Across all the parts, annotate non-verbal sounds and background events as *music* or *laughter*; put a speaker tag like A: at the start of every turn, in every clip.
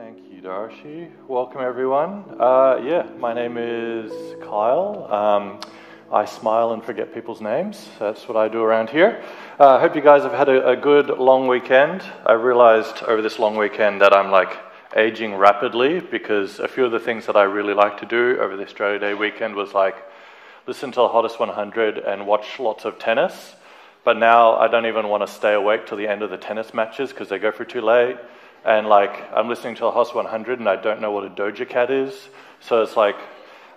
A: Thank you, Darshi. Welcome, everyone. Uh, yeah, my name is Kyle. Um, I smile and forget people's names. That's what I do around here. I uh, hope you guys have had a, a, good long weekend. I realized over this long weekend that I'm like aging rapidly because a few of the things that I really like to do over the Australia Day weekend was like listen to the Hottest 100 and watch lots of tennis. But now I don't even want to stay awake till the end of the tennis matches because they go for too late. And like I'm listening to the Hottest 100 and I don't know what a Doja Cat is. So it's like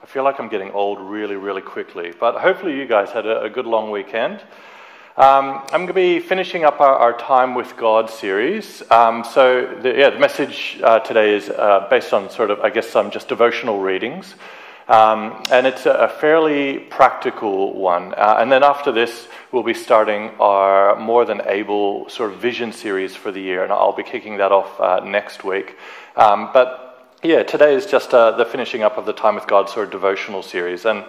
A: I feel like I'm getting old really, really quickly. But hopefully you guys had a, a good long weekend. Um, I'm going to be finishing up our, our Time with God series. Um, so, the, yeah, the message uh, today is uh, based on sort of, I guess, some just devotional readings. Um, and it's a, fairly practical one. Uh, and then after this, we'll be starting our More Than Able sort of vision series for the year. And I'll be kicking that off uh, next week. Um, but yeah, today is just uh, the finishing up of the Time with God sort of devotional series. And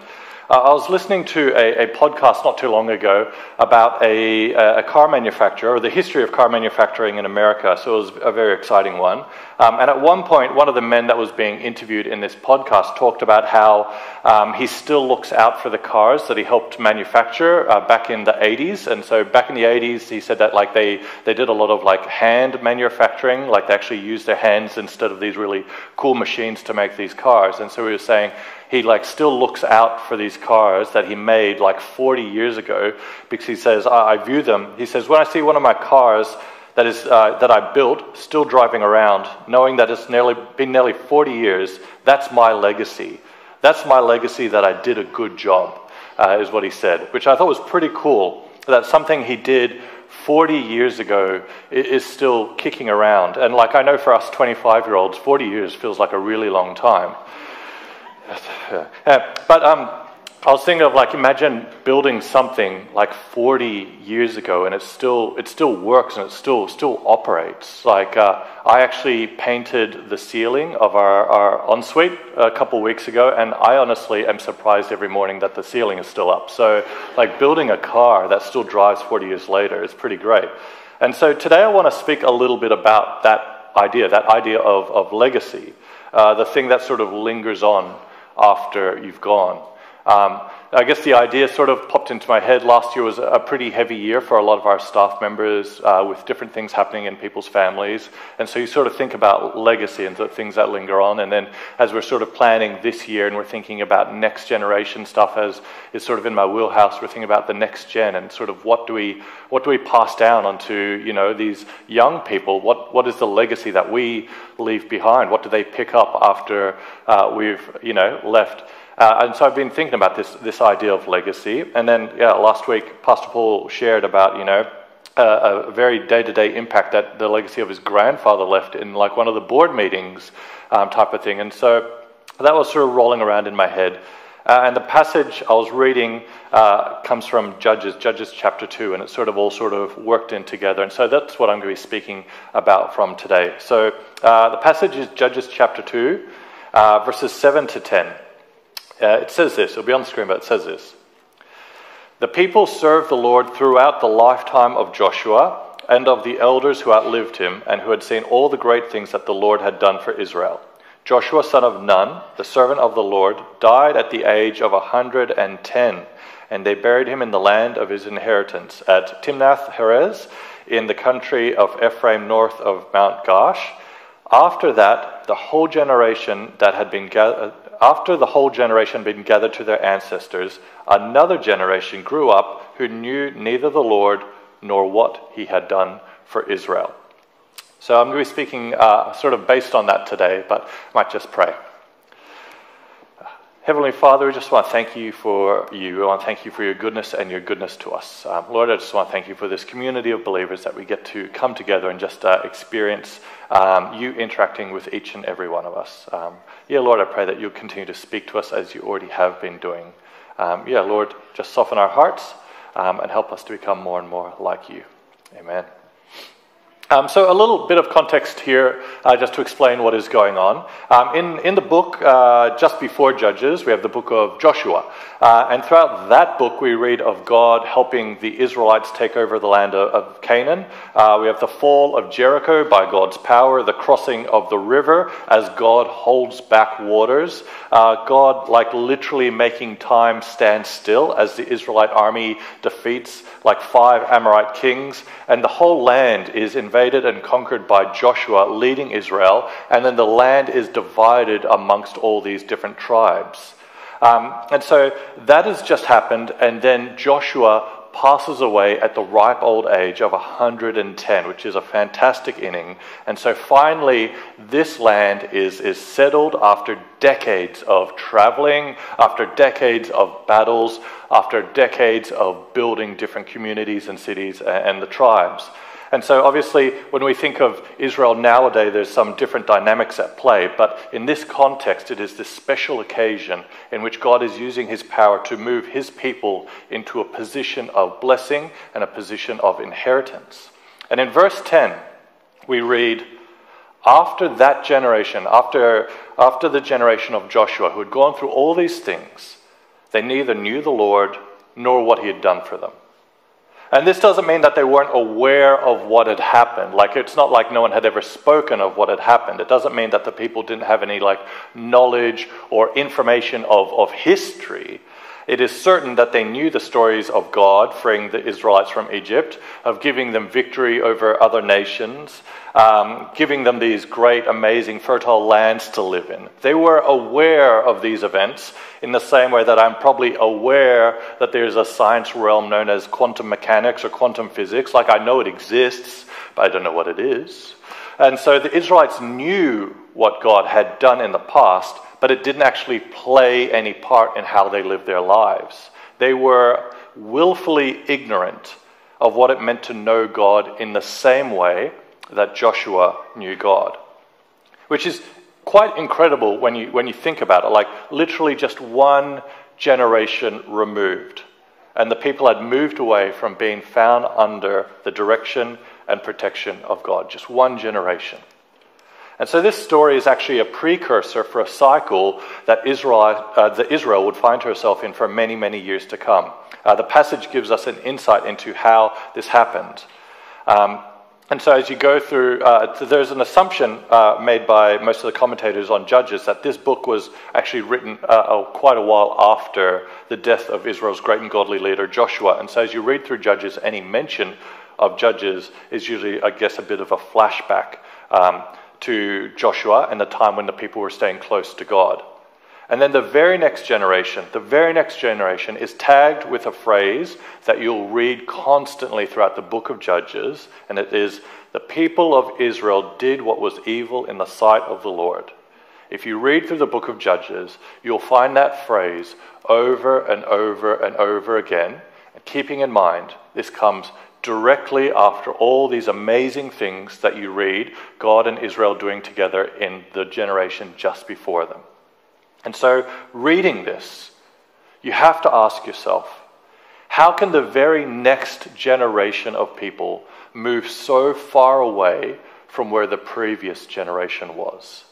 A: uh, I was listening to a, a, podcast not too long ago about a, a, car manufacturer, or the history of car manufacturing in America, so it was a very exciting one. Um, and at one point, one of the men that was being interviewed in this podcast talked about how um, he still looks out for the cars that he helped manufacture uh, back in the 80s. And so back in the 80s, he said that like they, they did a lot of like hand manufacturing, like they actually used their hands instead of these really cool machines to make these cars. And so he was saying, he like still looks out for these cars that he made like 40 years ago because he says I, I view them. He says when i see one of my cars that is uh, that i built still driving around knowing that it's nearly been nearly 40 years that's my legacy. That's my legacy that i did a good job uh, is what he said which i thought was pretty cool that something he did 40 years ago is still kicking around. And like i know for us 25 year olds 40 years feels like a really long time *laughs* but um, I was thinking of like imagine building something like 40 years ago and it still it still works and it still still operates. Like uh, I actually painted the ceiling of our, our ensuite a couple weeks ago and I honestly am surprised every morning that the ceiling is still up. So like building a car that still drives 40 years later is pretty great. And so today I want to speak a little bit about that idea, that idea of, of legacy, uh, the thing that sort of lingers on after you've gone. Um, I guess the idea sort of popped into my head. Last year was a pretty heavy year for a lot of our staff members uh, with different things happening in people's families. And so you sort of think about legacy and the things that linger on. And then as we're sort of planning this year and we're thinking about next generation stuff as is sort of in my wheelhouse, we're thinking about the next gen and sort of what do we, what do we pass down onto, you know, these young people? What, what is the legacy that we leave behind? What do they pick up after uh, we've, you know, left? Uh, and so I've been thinking about this, this idea of legacy. And then, yeah, last week, Pastor Paul shared about, you know, uh, a very day to day impact that the legacy of his grandfather left in like one of the board meetings um, type of thing. And so that was sort of rolling around in my head. Uh, and the passage I was reading uh, comes from Judges, Judges chapter 2, and it's sort of all sort of worked in together. And so that's what I'm going to be speaking about from today. So uh, the passage is Judges chapter 2, uh, verses 7 to 10. Uh, it says this, it'll be on the screen, but it says this. The people served the Lord throughout the lifetime of Joshua and of the elders who outlived him and who had seen all the great things that the Lord had done for Israel. Joshua, son of Nun, the servant of the Lord, died at the age of a hundred and ten, and they buried him in the land of his inheritance at Timnath Heres in the country of Ephraim north of Mount Gaash. After that, the whole generation that had been gathered after the whole generation had been gathered to their ancestors, another generation grew up who knew neither the Lord nor what he had done for Israel. So I'm going to be speaking uh, sort of based on that today, but I might just pray. Heavenly Father, we just want to thank you for you. I want to thank you for your goodness and your goodness to us. Um, Lord, I just want to thank you for this community of believers that we get to come together and just uh, experience um, you interacting with each and every one of us. Um, yeah, Lord, I pray that you'll continue to speak to us as you already have been doing. Um, yeah, Lord, just soften our hearts um, and help us to become more and more like you. Amen. Um, so, a little bit of context here uh, just to explain what is going on. Um, in, in the book, uh, just before Judges, we have the book of Joshua. Uh, and throughout that book, we read of God helping the Israelites take over the land of, of Canaan. Uh, we have the fall of Jericho by God's power, the crossing of the river as God holds back waters. Uh, God, like literally making time stand still as the Israelite army defeats like five Amorite kings. And the whole land is in invaded and conquered by Joshua, leading Israel, and then the land is divided amongst all these different tribes. Um, and so that has just happened, and then Joshua passes away at the ripe old age of 110, which is a fantastic inning. And so finally, this land is, is settled after decades of traveling, after decades of battles, after decades of building different communities and cities and the tribes. And so, obviously, when we think of Israel nowadays, there's some different dynamics at play. But in this context, it is this special occasion in which God is using his power to move his people into a position of blessing and a position of inheritance. And in verse 10, we read, after that generation, after, after the generation of Joshua, who had gone through all these things, they neither knew the Lord nor what he had done for them. And this doesn't mean that they weren't aware of what had happened. Like, it's not like no one had ever spoken of what had happened. It doesn't mean that the people didn't have any, like, knowledge or information of, of history. It is certain that they knew the stories of God freeing the Israelites from Egypt, of giving them victory over other nations, um, giving them these great, amazing, fertile lands to live in. They were aware of these events in the same way that I'm probably aware that there's a science realm known as quantum mechanics or quantum physics. Like I know it exists, but I don't know what it is. And so the Israelites knew what God had done in the past, but it didn't actually play any part in how they lived their lives. They were willfully ignorant of what it meant to know God in the same way that Joshua knew God. Which is quite incredible when you, when you think about it. Like, literally, just one generation removed. And the people had moved away from being found under the direction and protection of God. Just one generation. And so this story is actually a precursor for a cycle that Israel, uh, that Israel would find herself in for many, many years to come. Uh, the passage gives us an insight into how this happened. Um, and so, as you go through, uh, there's an assumption uh, made by most of the commentators on Judges that this book was actually written uh, quite a while after the death of Israel's great and godly leader Joshua. And so, as you read through Judges, any mention of Judges is usually, I guess, a bit of a flashback um, to Joshua and the time when the people were staying close to God. And then the very next generation, the very next generation is tagged with a phrase that you'll read constantly throughout the book of Judges, and it is the people of Israel did what was evil in the sight of the Lord. If you read through the book of Judges, you'll find that phrase over and over and over again. And keeping in mind, this comes directly after all these amazing things that you read God and Israel doing together in the generation just before them. And so, reading this, you have to ask yourself how can the very next generation of people move so far away from where the previous generation was?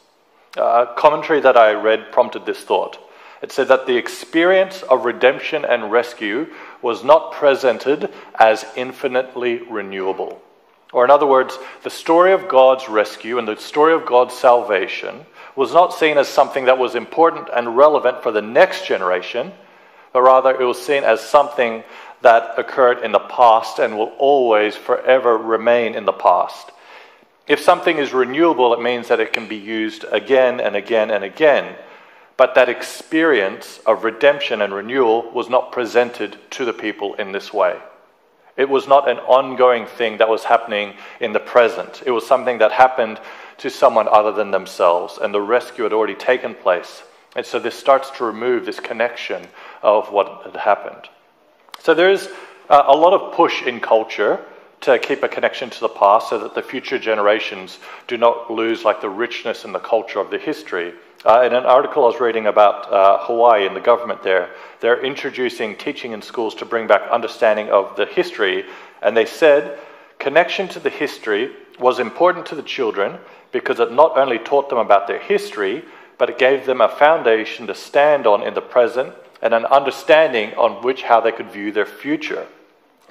A: A commentary that I read prompted this thought. It said that the experience of redemption and rescue was not presented as infinitely renewable. Or, in other words, the story of God's rescue and the story of God's salvation was not seen as something that was important and relevant for the next generation, but rather it was seen as something that occurred in the past and will always forever remain in the past. If something is renewable, it means that it can be used again and again and again. But that experience of redemption and renewal was not presented to the people in this way. It was not an ongoing thing that was happening in the present. It was something that happened to someone other than themselves, and the rescue had already taken place. And so this starts to remove this connection of what had happened. So there's uh, a lot of push in culture to keep a connection to the past so that the future generations do not lose like the richness and the culture of the history. Uh, in an article I was reading about uh, Hawaii and the government there, they're introducing teaching in schools to bring back understanding of the history, and they said connection to the history was important to the children because it not only taught them about their history, but it gave them a foundation to stand on in the present and an understanding on which how they could view their future.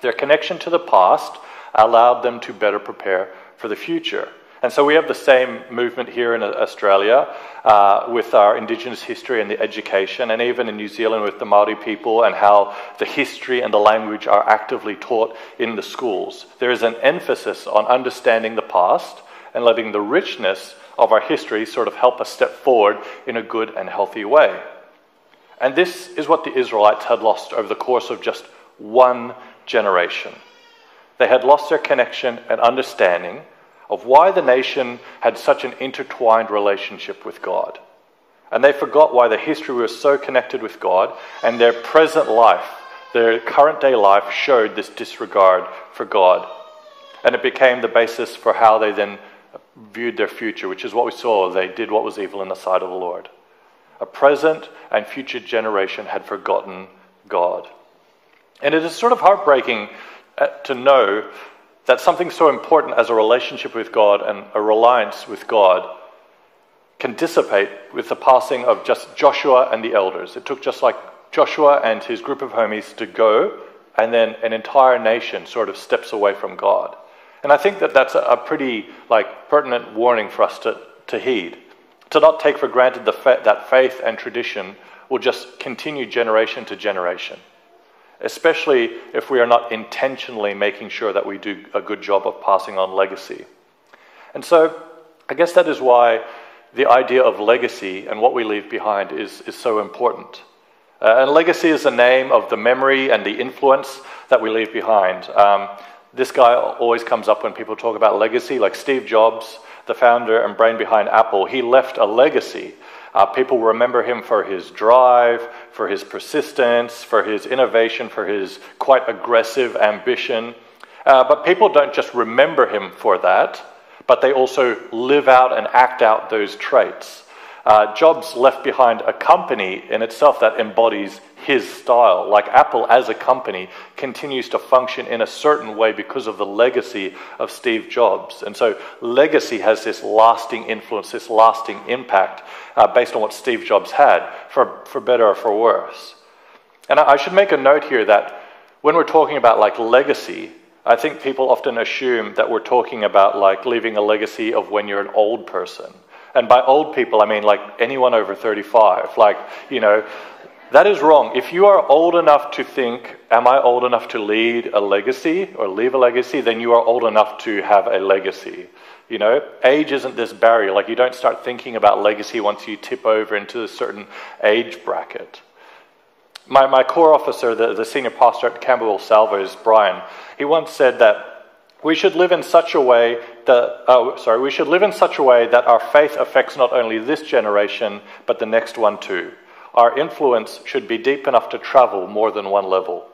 A: Their connection to the past allowed them to better prepare for the future. And so we have the same movement here in Australia uh, with our Indigenous history and the education, and even in New Zealand with the Maori people and how the history and the language are actively taught in the schools. There is an emphasis on understanding the past and letting the richness of our history sort of help us step forward in a good and healthy way. And this is what the Israelites had lost over the course of just one generation. They had lost their connection and understanding of why the nation had such an intertwined relationship with God. And they forgot why the history was so connected with God, and their present life, their current day life, showed this disregard for God. And it became the basis for how they then viewed their future, which is what we saw. They did what was evil in the sight of the Lord. A present and future generation had forgotten God. And it is sort of heartbreaking uh, to know that something so important as a relationship with God and a reliance with God can dissipate with the passing of just Joshua and the elders. It took just like Joshua and his group of homies to go, and then an entire nation sort of steps away from God. And I think that that's a pretty like pertinent warning for us to, to heed, to not take for granted the fa- that faith and tradition will just continue generation to generation especially if we are not intentionally making sure that we do a good job of passing on legacy. And so, I guess that is why the idea of legacy and what we leave behind is, is so important. Uh, and legacy is the name of the memory and the influence that we leave behind. Um, this guy always comes up when people talk about legacy, like Steve Jobs, the founder and brain behind Apple. He left a legacy uh, people remember him for his drive, for his persistence, for his innovation, for his quite aggressive ambition. Uh, but people don't just remember him for that, but they also live out and act out those traits. Uh, Jobs left behind a company in itself that embodies his style. Like Apple as a company continues to function in a certain way because of the legacy of Steve Jobs. And so legacy has this lasting influence, this lasting impact uh, based on what Steve Jobs had, for, for better or for worse. And I, I should make a note here that when we're talking about like legacy, I think people often assume that we're talking about like leaving a legacy of when you're an old person. And by old people, I mean like anyone over 35. Like, you know, that is wrong. If you are old enough to think, am I old enough to lead a legacy or leave a legacy, then you are old enough to have a legacy. You know, age isn't this barrier. Like, you don't start thinking about legacy once you tip over into a certain age bracket. My, my corps officer, the, the senior pastor at Camberwell Salvos, Brian, he once said that we should live in such a way that, oh, sorry, we should live in such a way that our faith affects not only this generation, but the next one too. Our influence should be deep enough to travel more than one level.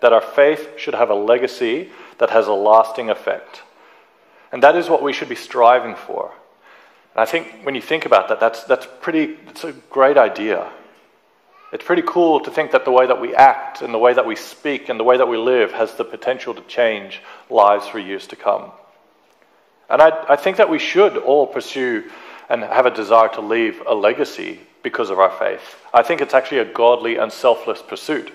A: That our faith should have a legacy that has a lasting effect. And that is what we should be striving for. And I think when you think about that, that's, that's pretty, it's a great idea. It's pretty cool to think that the way that we act and the way that we speak and the way that we live has the potential to change lives for years to come. And I, I think that we should all pursue and have a desire to leave a legacy because of our faith. I think it's actually a godly and selfless pursuit.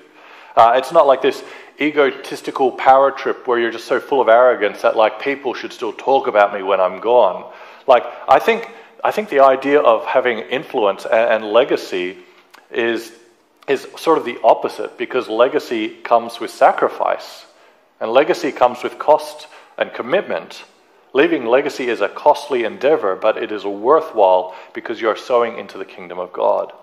A: Uh, it's not like this egotistical power trip where you're just so full of arrogance that like people should still talk about me when I'm gone. Like I think I think the idea of having influence and, and legacy is is sort of the opposite because legacy comes with sacrifice and legacy comes with cost and commitment. Leaving legacy is a costly endeavor, but it is worthwhile because you are sowing into the kingdom of God.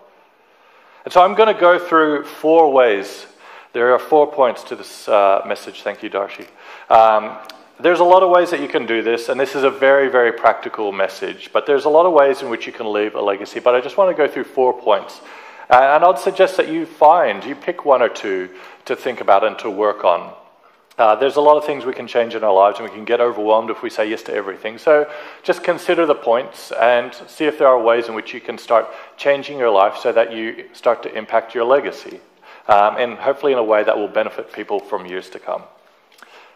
A: And so I'm going to go through four ways. There are four points to this uh, message. Thank you, Darcy. Um, there's a lot of ways that you can do this, and this is a very, very practical message. But there's a lot of ways in which you can leave a legacy. But I just want to go through four points. Uh, and I'd suggest that you find, you pick one or two to think about and to work on. Uh, there's a lot of things we can change in our lives, and we can get overwhelmed if we say yes to everything. So just consider the points and see if there are ways in which you can start changing your life so that you start to impact your legacy, um, and hopefully in a way that will benefit people from years to come.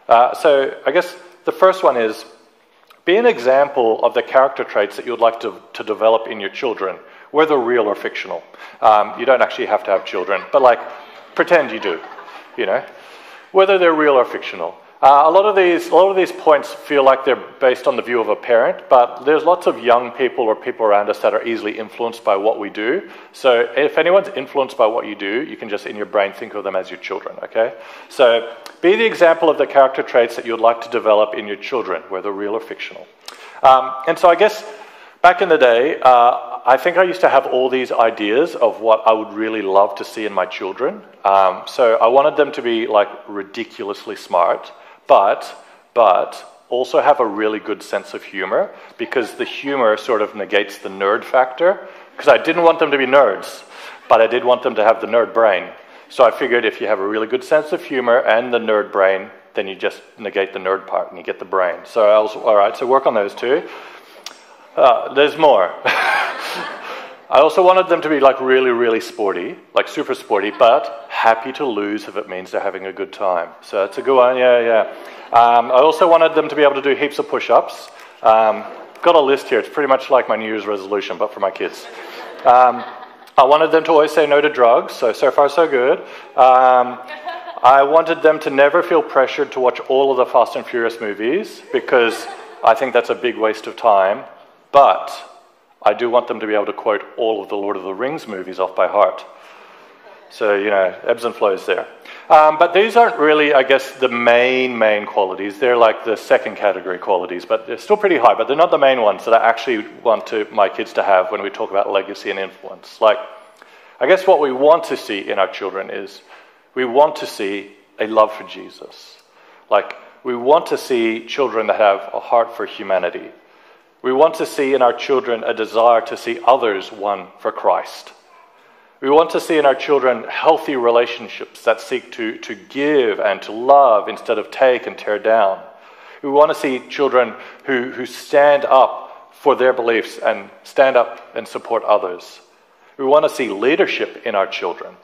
A: Uh, so I guess the first one is be an example of the character traits that you would like to, to develop in your children, whether real or fictional. Um, you don't actually have to have children, but like, pretend you do, you know, whether they're real or fictional. Uh, a lot of these, a lot of these points feel like they're based on the view of a parent, but there's lots of young people or people around us that are easily influenced by what we do. So if anyone's influenced by what you do, you can just in your brain think of them as your children. Okay. So be the example of the character traits that you'd like to develop in your children, whether real or fictional. Um, and so I guess back in the day, uh, I think I used to have all these ideas of what I would really love to see in my children. Um, so I wanted them to be like ridiculously smart but, but also have a really good sense of humor because the humor sort of negates the nerd factor. Because I didn't want them to be nerds, but I did want them to have the nerd brain. So I figured if you have a really good sense of humor and the nerd brain, then you just negate the nerd part and you get the brain. So I was, all right, so work on those two. Uh, there's more. *laughs* I also wanted them to be like really, really sporty, like super sporty, but happy to lose if it means they're having a good time. So it's a good one, yeah, yeah. Um, I also wanted them to be able to do heaps of push ups. Um, got a list here. It's pretty much like my New Year's resolution, but for my kids. Um, I wanted them to always say no to drugs, so so far so good. Um, I wanted them to never feel pressured to watch all of the Fast and Furious movies because I think that's a big waste of time. But I do want them to be able to quote all of the Lord of the Rings movies off by heart. So, you know, ebbs and flows there. Um, but these aren't really, I guess, the main, main qualities. They're like the second category qualities, but they're still pretty high, but they're not the main ones that I actually want to, my kids to have when we talk about legacy and influence. Like, I guess what we want to see in our children is we want to see a love for Jesus. Like, we want to see children that have a heart for humanity. We want to see in our children a desire to see others won for Christ. We want to see in our children healthy relationships that seek to, to give and to love instead of take and tear down. We want to see children who, who stand up for their beliefs and stand up and support others. We want to see leadership in our children.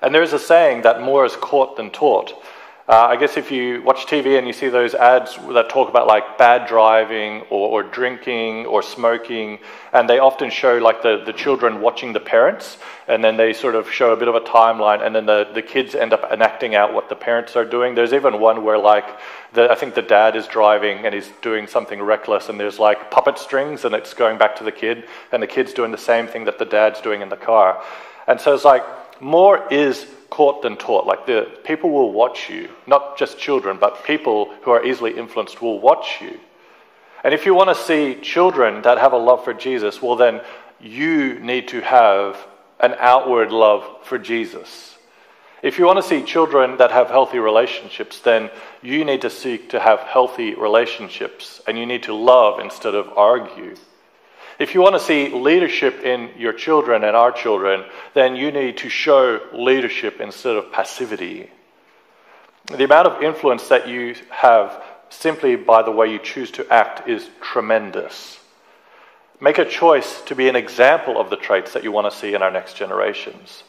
A: And there's a saying that more is caught than taught. Uh, I guess if you watch TV and you see those ads that talk about like bad driving or, or, drinking or smoking, and they often show like the, the children watching the parents, and then they sort of show a bit of a timeline, and then the, the kids end up enacting out what the parents are doing. There's even one where like the, I think the dad is driving and he's doing something reckless, and there's like puppet strings, and it's going back to the kid, and the kid's doing the same thing that the dad's doing in the car. And so it's like more is caught than taught. Like the people will watch you, not just children, but people who are easily influenced will watch you. And if you want to see children that have a love for Jesus, well, then you need to have an outward love for Jesus. If you want to see children that have healthy relationships, then you need to seek to have healthy relationships and you need to love instead of argue. If you want to see leadership in your children and our children, then you need to show leadership instead of passivity. The amount of influence that you have simply by the way you choose to act is tremendous. Make a choice to be an example of the traits that you want to see in our next generations.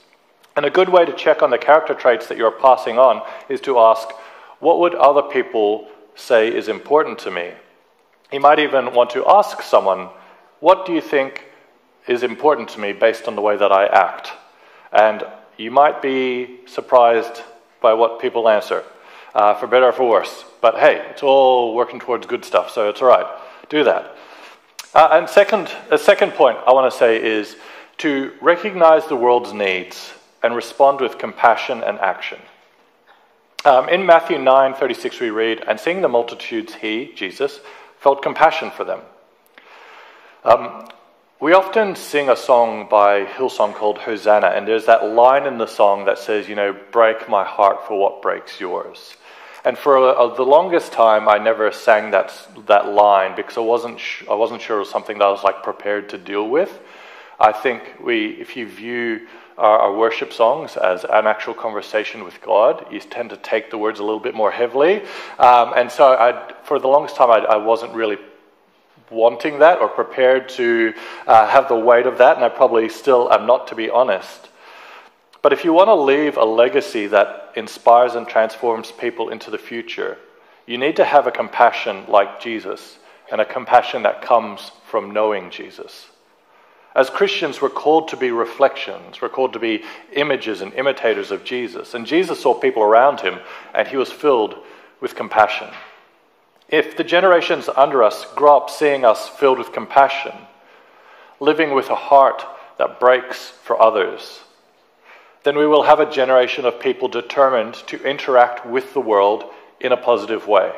A: And a good way to check on the character traits that you're passing on is to ask, what would other people say is important to me? You might even want to ask someone, what do you think is important to me based on the way that I act? And you might be surprised by what people answer, uh, for better or for worse. But hey, it's all working towards good stuff, so it's all right. Do that. Uh, and second, a second point I want to say is to recognize the world's needs and respond with compassion and action. Um, in Matthew 9:36 we read, "And seeing the multitudes, he, Jesus, felt compassion for them um, we often sing a song by Hillsong called Hosanna, and there's that line in the song that says, you know, break my heart for what breaks yours. And for a, a, the longest time, I never sang that, that line because I wasn't, sh- I wasn't sure it was something that I was like prepared to deal with. I think we, if you view our, our, worship songs as an actual conversation with God, you tend to take the words a little bit more heavily. Um, and so I, for the longest time, I, I wasn't really wanting that or prepared to uh, have the weight of that, and I probably still am not, to be honest. But if you want to leave a legacy that inspires and transforms people into the future, you need to have a compassion like Jesus and a compassion that comes from knowing Jesus. As Christians, we're called to be reflections. We're called to be images and imitators of Jesus. And Jesus saw people around him, and he was filled with compassion. If the generations under us grow up seeing us filled with compassion, living with a heart that breaks for others, then we will have a generation of people determined to interact with the world in a positive way.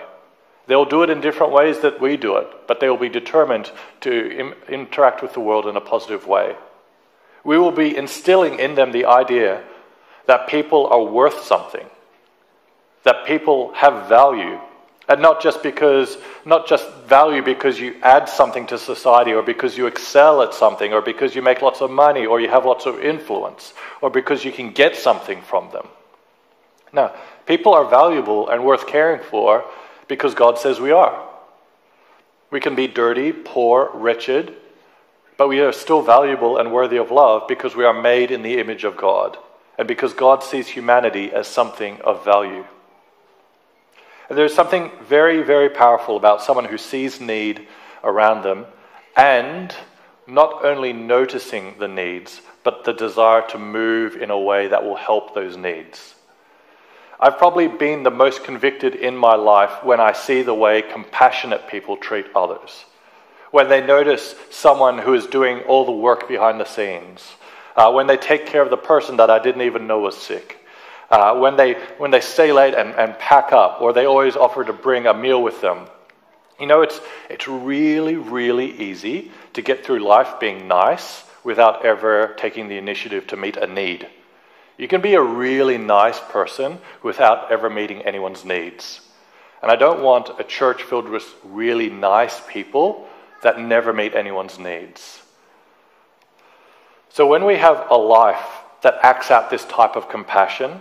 A: They'll do it in different ways that we do it, but they will be determined to Im- interact with the world in a positive way. We will be instilling in them the idea that people are worth something, that people have value, and not just because not just value because you add something to society or because you excel at something or because you make lots of money or you have lots of influence or because you can get something from them. No, people are valuable and worth caring for because God says we are. We can be dirty, poor, wretched, but we are still valuable and worthy of love because we are made in the image of God and because God sees humanity as something of value. There's something very, very powerful about someone who sees need around them and not only noticing the needs, but the desire to move in a way that will help those needs. I've probably been the most convicted in my life when I see the way compassionate people treat others. When they notice someone who is doing all the work behind the scenes. Uh, when they take care of the person that I didn't even know was sick. Uh, when, they, when they stay late and, and pack up, or they always offer to bring a meal with them. You know, it's, it's really, really easy to get through life being nice without ever taking the initiative to meet a need. You can be a really nice person without ever meeting anyone's needs. And I don't want a church filled with really nice people that never meet anyone's needs. So when we have a life that acts out this type of compassion,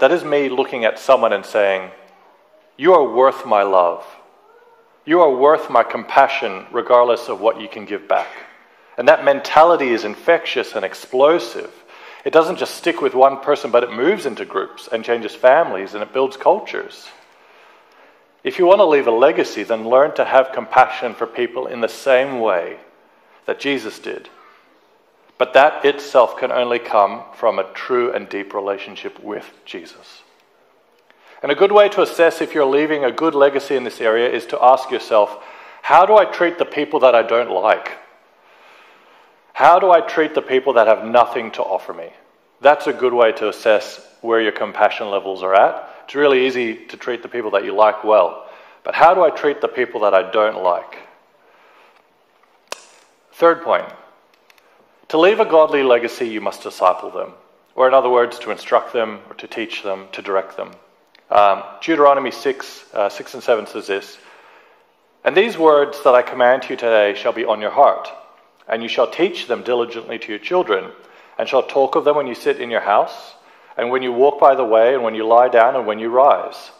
A: that is me looking at someone and saying, You are worth my love. You are worth my compassion, regardless of what you can give back. And that mentality is infectious and explosive. It doesn't just stick with one person, but it moves into groups and changes families and it builds cultures. If you want to leave a legacy, then learn to have compassion for people in the same way that Jesus did. But that itself can only come from a true and deep relationship with Jesus. And a good way to assess if you're leaving a good legacy in this area is to ask yourself how do I treat the people that I don't like? How do I treat the people that have nothing to offer me? That's a good way to assess where your compassion levels are at. It's really easy to treat the people that you like well. But how do I treat the people that I don't like? Third point to leave a godly legacy, you must disciple them. Or, in other words, to instruct them, or to teach them, to direct them. Um, Deuteronomy 6, uh, 6 and 7 says this And these words that I command you today shall be on your heart and you shall teach them diligently to your children, and shall talk of them when you sit in your house, and when you walk by the way, and when you lie down, and when you rise.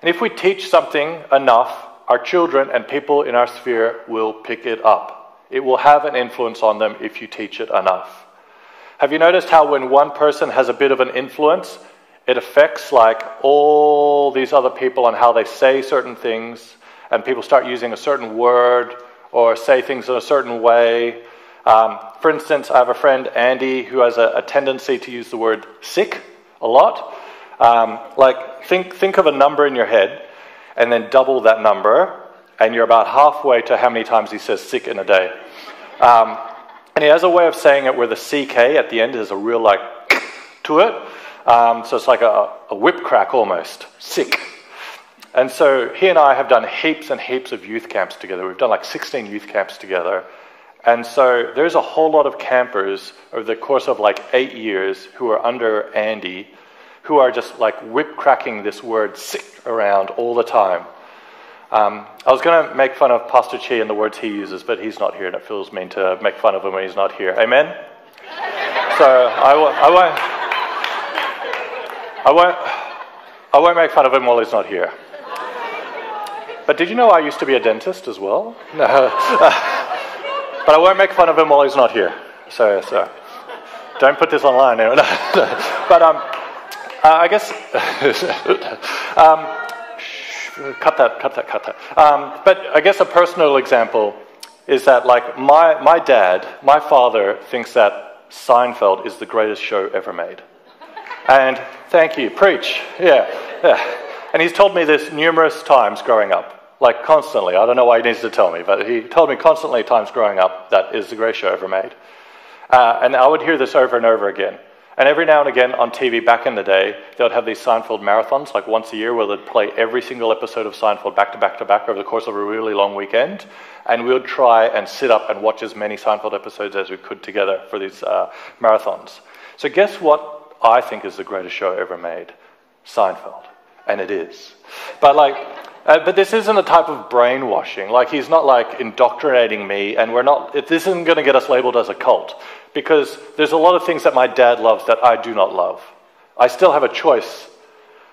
A: And if we teach something enough, our children and people in our sphere will pick it up. It will have an influence on them if you teach it enough. Have you noticed how when one person has a bit of an influence, it affects like all these other people on how they say certain things, and people start using a certain word or say things in a certain way. Um, for instance, I have a friend, Andy, who has a, a tendency to use the word sick a lot. Um, like, think, think of a number in your head and then double that number, and you're about halfway to how many times he says sick in a day. Um, and he has a way of saying it where the CK at the end is a real, like, *clears throat* to it. Um, so it's like a, a whip crack almost. Sick. And so he and I have done heaps and heaps of youth camps together. We've done like 16 youth camps together. And so there's a whole lot of campers over the course of like eight years who are under Andy who are just like whip cracking this word sick around all the time. Um, I was going to make fun of Pastor Chi and the words he uses, but he's not here, and it feels mean to make fun of him when he's not here. Amen? so I, w- I won't. I won't. I won't make fun of him while he's not here. But did you know I used to be a dentist as well? No. *laughs* but I won't make fun of him while he's not here. So, so don't put this online. *laughs* But um, uh, I guess *laughs* um, cut that, cut that, cut that. Um, but I guess a personal example is that, like, my, my dad, my father, thinks that Seinfeld is the greatest show ever made. And thank you, preach. Yeah, yeah. And he's told me this numerous times growing up, like constantly. I don't know why he needs to tell me, but he told me constantly times growing up that is the greatest show ever made. Uh, and I would hear this over and over again. And every now and again on TV back in the day, they would have these Seinfeld marathons, like once a year, where they'd play every single episode of Seinfeld back to back to back over the course of a really long weekend. And we would try and sit up and watch as many Seinfeld episodes as we could together for these uh, marathons. So, guess what I think is the greatest show ever made? Seinfeld. And it is. But, like, uh, but this isn't a type of brainwashing. Like, he's not like indoctrinating me, and we're not, this isn't going to get us labeled as a cult because there's a lot of things that my dad loves that I do not love. I still have a choice,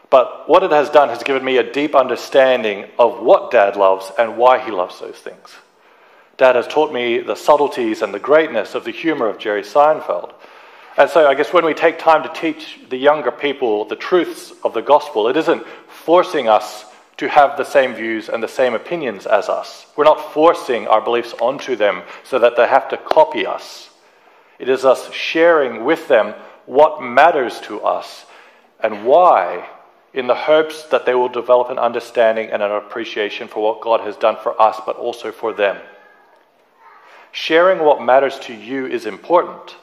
A: but what it has done has given me a deep understanding of what dad loves and why he loves those things. Dad has taught me the subtleties and the greatness of the humor of Jerry Seinfeld. And so I guess when we take time to teach the younger people the truths of the gospel, it isn't forcing us to have the same views and the same opinions as us. We're not forcing our beliefs onto them so that they have to copy us. It is us sharing with them what matters to us and why, in the hopes that they will develop an understanding and an appreciation for what God has done for us, but also for them. Sharing what matters to you is important.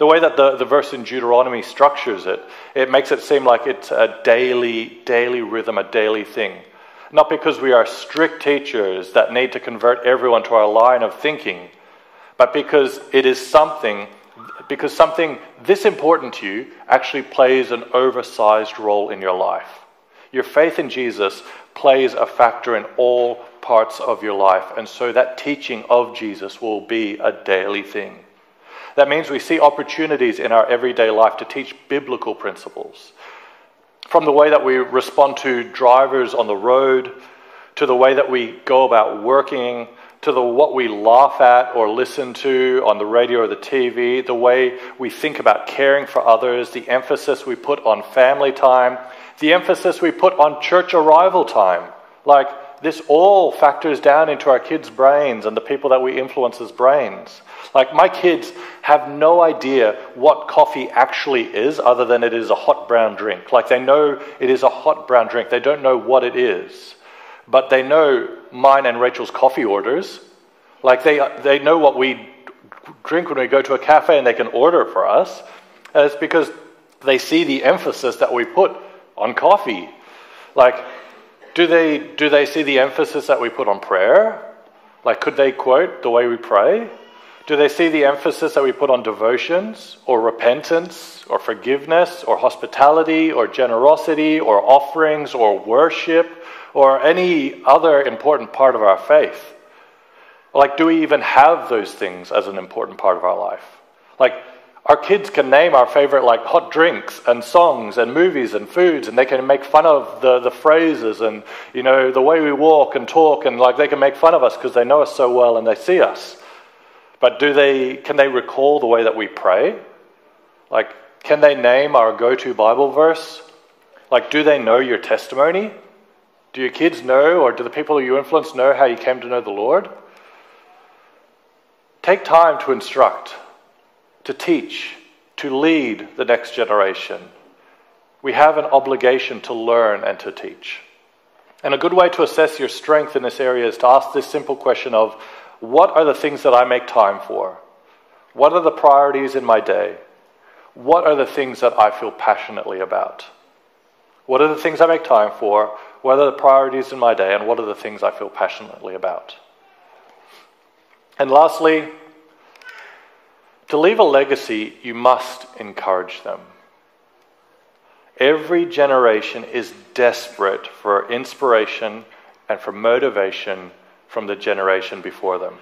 A: The way that the, the verse in Deuteronomy structures it, it makes it seem like it's a daily, daily rhythm, a daily thing. Not because we are strict teachers that need to convert everyone to our line of thinking, but because it is something, because something this important to you actually plays an oversized role in your life. Your faith in Jesus plays a factor in all parts of your life, and so that teaching of Jesus will be a daily thing. That means we see opportunities in our everyday life to teach biblical principles. From the way that we respond to drivers on the road, to the way that we go about working, to the what we laugh at or listen to on the radio or the TV, the way we think about caring for others, the emphasis we put on family time, the emphasis we put on church arrival time. Like this all factors down into our kids' brains and the people that we influence's brains. Like my kids have no idea what coffee actually is other than it is a hot brown drink. Like they know it is a hot brown drink. They don't know what it is but they know mine and Rachel's coffee orders. Like they, they know what we drink when we go to a cafe and they can order for us. And it's because they see the emphasis that we put on coffee. Like, do they, do they see the emphasis that we put on prayer? Like, could they quote the way we pray? Do they see the emphasis that we put on devotions or repentance or forgiveness or hospitality or generosity or offerings or worship or any other important part of our faith? Like, do we even have those things as an important part of our life? Like, our kids can name our favorite, like, hot drinks and songs and movies and foods, and they can make fun of the, the phrases and, you know, the way we walk and talk, and, like, they can make fun of us because they know us so well and they see us. But do they, can they recall the way that we pray? Like, can they name our go to Bible verse? Like, do they know your testimony? Do your kids know, or do the people you influence know how you came to know the Lord? Take time to instruct, to teach, to lead the next generation. We have an obligation to learn and to teach. And a good way to assess your strength in this area is to ask this simple question of what are the things that I make time for? What are the priorities in my day? What are the things that I feel passionately about? What are the things I make time for? What are the priorities in my day? And what are the things I feel passionately about? And lastly, to leave a legacy, you must encourage them. Every generation is desperate for inspiration and for motivation from the generation before them.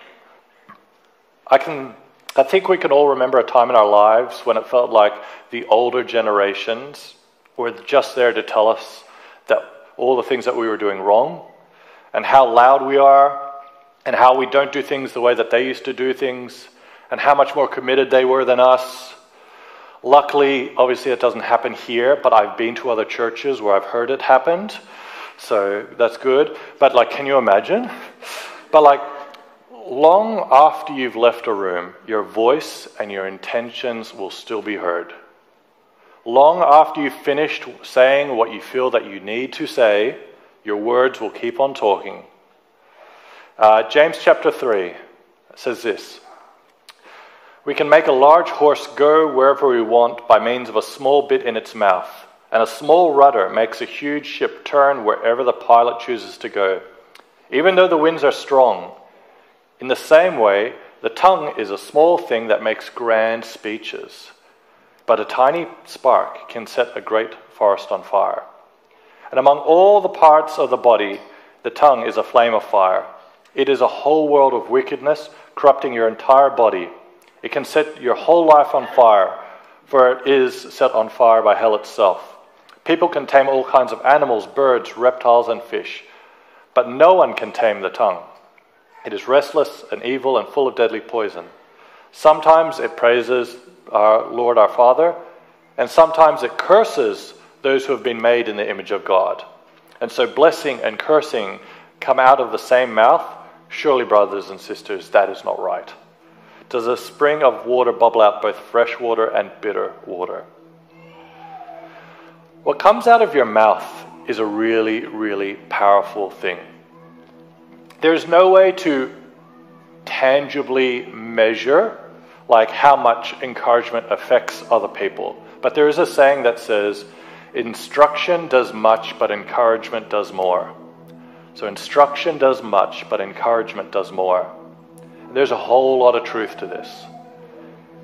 A: I can I think we can all remember a time in our lives when it felt like the older generations were just there to tell us that all the things that we were doing wrong and how loud we are and how we don't do things the way that they used to do things and how much more committed they were than us. Luckily, obviously, it doesn't happen here, but I've been to other churches where I've heard it happened. So that's good. But, like, can you imagine? But, like, long after you've left a room, your voice and your intentions will still be heard. Long after you've finished saying what you feel that you need to say, your words will keep on talking. Uh, James chapter 3 says this We can make a large horse go wherever we want by means of a small bit in its mouth, and a small rudder makes a huge ship turn wherever the pilot chooses to go. Even though the winds are strong, in the same way, the tongue is a small thing that makes grand speeches, but a tiny spark can set a great forest on fire. And among all the parts of the body, the tongue is a flame of fire. It is a whole world of wickedness, corrupting your entire body. It can set your whole life on fire, for it is set on fire by hell itself. People can tame all kinds of animals, birds, reptiles, and fish, but no one can tame the tongue. It is restless and evil and full of deadly poison. Sometimes it praises our Lord our Father, and sometimes it curses those who have been made in the image of God. And so blessing and cursing come out of the same mouth. Surely, brothers and sisters, that is not right. Does a spring of water bubble out both fresh water and bitter water? What comes out of your mouth is a really, really powerful thing. There's no way to tangibly measure like how much encouragement affects other people. But there is a saying that says, instruction does much, but encouragement does more. So instruction does much, but encouragement does more. There's a whole lot of truth to this.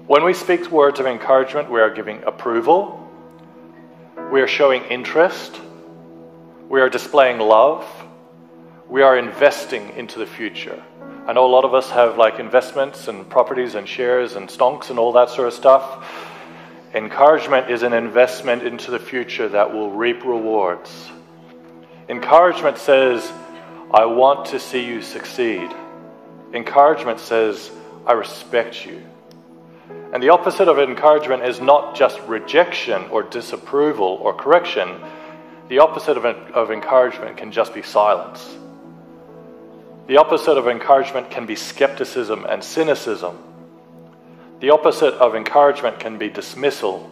A: When we speak words of encouragement, we are giving approval, we are showing interest, we are displaying love, we are investing into the future. I know a lot of us have like investments and properties and shares and stonks and all that sort of stuff. Encouragement is an investment into the future that will reap rewards. Encouragement says, I want to see you succeed. Encouragement says, I respect you. And the opposite of encouragement is not just rejection or disapproval or correction. The opposite of, of encouragement can just be silence. The opposite of encouragement can be skepticism and cynicism. The opposite of encouragement can be dismissal.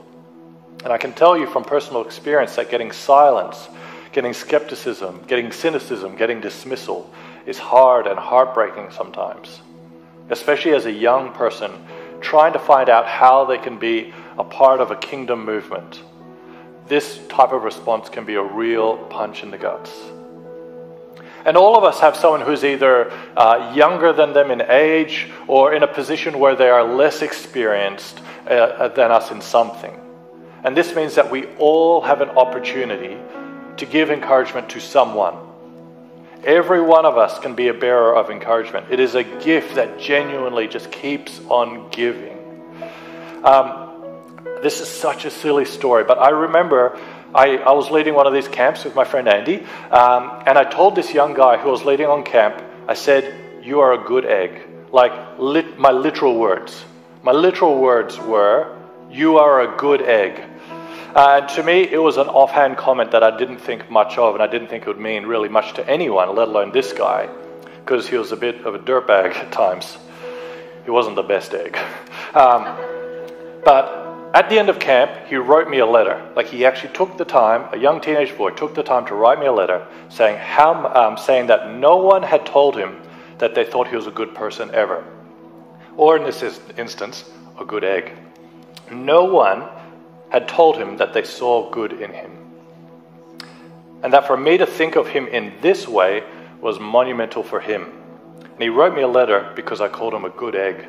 A: And I can tell you from personal experience that getting silence, getting skepticism, getting cynicism, getting dismissal is hard and heartbreaking sometimes, especially as a young person trying to find out how they can be a part of a kingdom movement. This type of response can be a real punch in the guts. And all of us have someone who's either uh, younger than them in age or in a position where they are less experienced uh, than us in something. And this means that we all have an opportunity to give encouragement to someone. Every one of us can be a bearer of encouragement. It is a gift that genuinely just keeps on giving. Um, this is such a silly story, but I remember I, I was leading one of these camps with my friend Andy, um, and I told this young guy who was leading on camp, I said, You are a good egg. Like lit, my literal words. My literal words were, You are a good egg. And to me, it was an offhand comment that I didn't think much of, and I didn't think it would mean really much to anyone, let alone this guy, because he was a bit of a dirtbag at times. He wasn't the best egg. Um, but at the end of camp, he wrote me a letter. Like he actually took the time, a young teenage boy took the time to write me a letter saying, how, um, saying that no one had told him that they thought he was a good person ever. Or in this instance, a good egg. No one had told him that they saw good in him. And that for me to think of him in this way was monumental for him. And he wrote me a letter because I called him a good egg.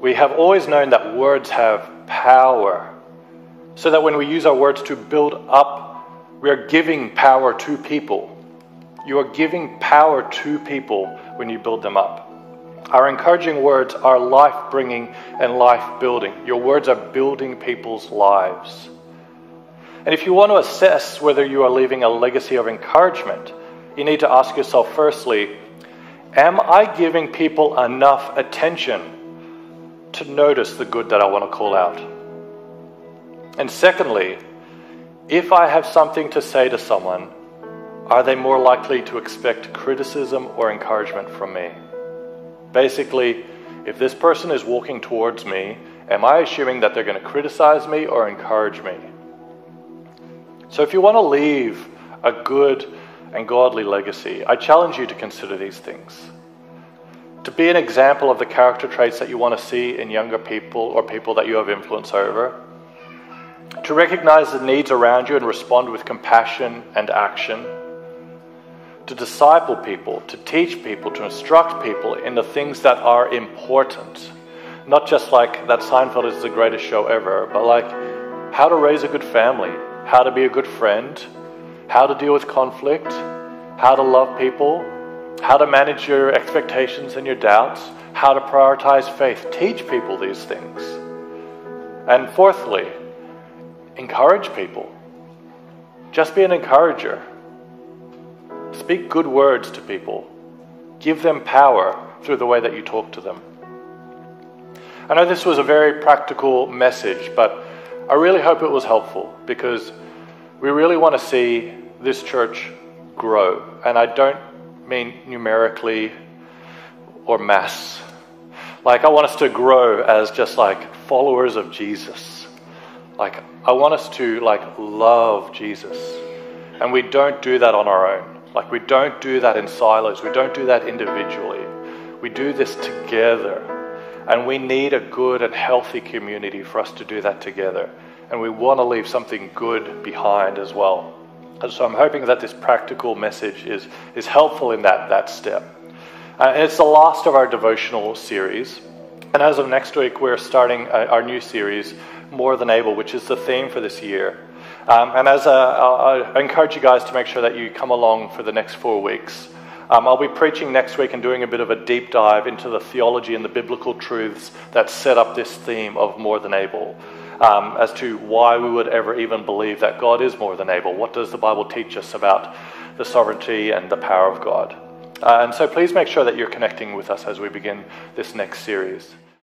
A: We have always known that words have power. So that when we use our words to build up, we are giving power to people. You are giving power to people when you build them up. Our encouraging words are life bringing and life building. Your words are building people's lives. And if you want to assess whether you are leaving a legacy of encouragement, you need to ask yourself firstly, am I giving people enough attention to notice the good that I want to call out. And secondly, if I have something to say to someone, are they more likely to expect criticism or encouragement from me? Basically, if this person is walking towards me, am I assuming that they're going to criticize me or encourage me? So, if you want to leave a good and godly legacy, I challenge you to consider these things. To be an example of the character traits that you want to see in younger people or people that you have influence over. To recognize the needs around you and respond with compassion and action to disciple people, to teach people, to instruct people in the things that are important. Not just like that Seinfeld is the greatest show ever, but like how to raise a good family, how to be a good friend, how to deal with conflict, how to love people, how to manage your expectations and your doubts, how to prioritize faith. Teach people these things. And fourthly, encourage people. Just be an encourager. Speak good words to people. Give them power through the way that you talk to them. I know this was a very practical message, but I really hope it was helpful because we really want to see this church grow. And I don't mean numerically or mass. Like, I want us to grow as just like followers of Jesus. Like, I want us to like love Jesus. And we don't do that on our own. Like, we don't do that in silos, we don't do that individually. We do this together. And we need a good and healthy community for us to do that together. And we want to leave something good behind as well. And so I'm hoping that this practical message is, is helpful in that, that step. Uh, and it's the last of our devotional series. And as of next week, we're starting uh, our new series, More Than Able, which is the theme for this year. Um, and as a, I encourage you guys to make sure that you come along for the next four weeks. Um, I'll be preaching next week and doing a bit of a deep dive into the theology and the biblical truths that set up this theme of more than able. Um, as to why we would ever even believe that God is more than able. What does the Bible teach us about the sovereignty and the power of God? Uh, and so please make sure that you're connecting with us as we begin this next series.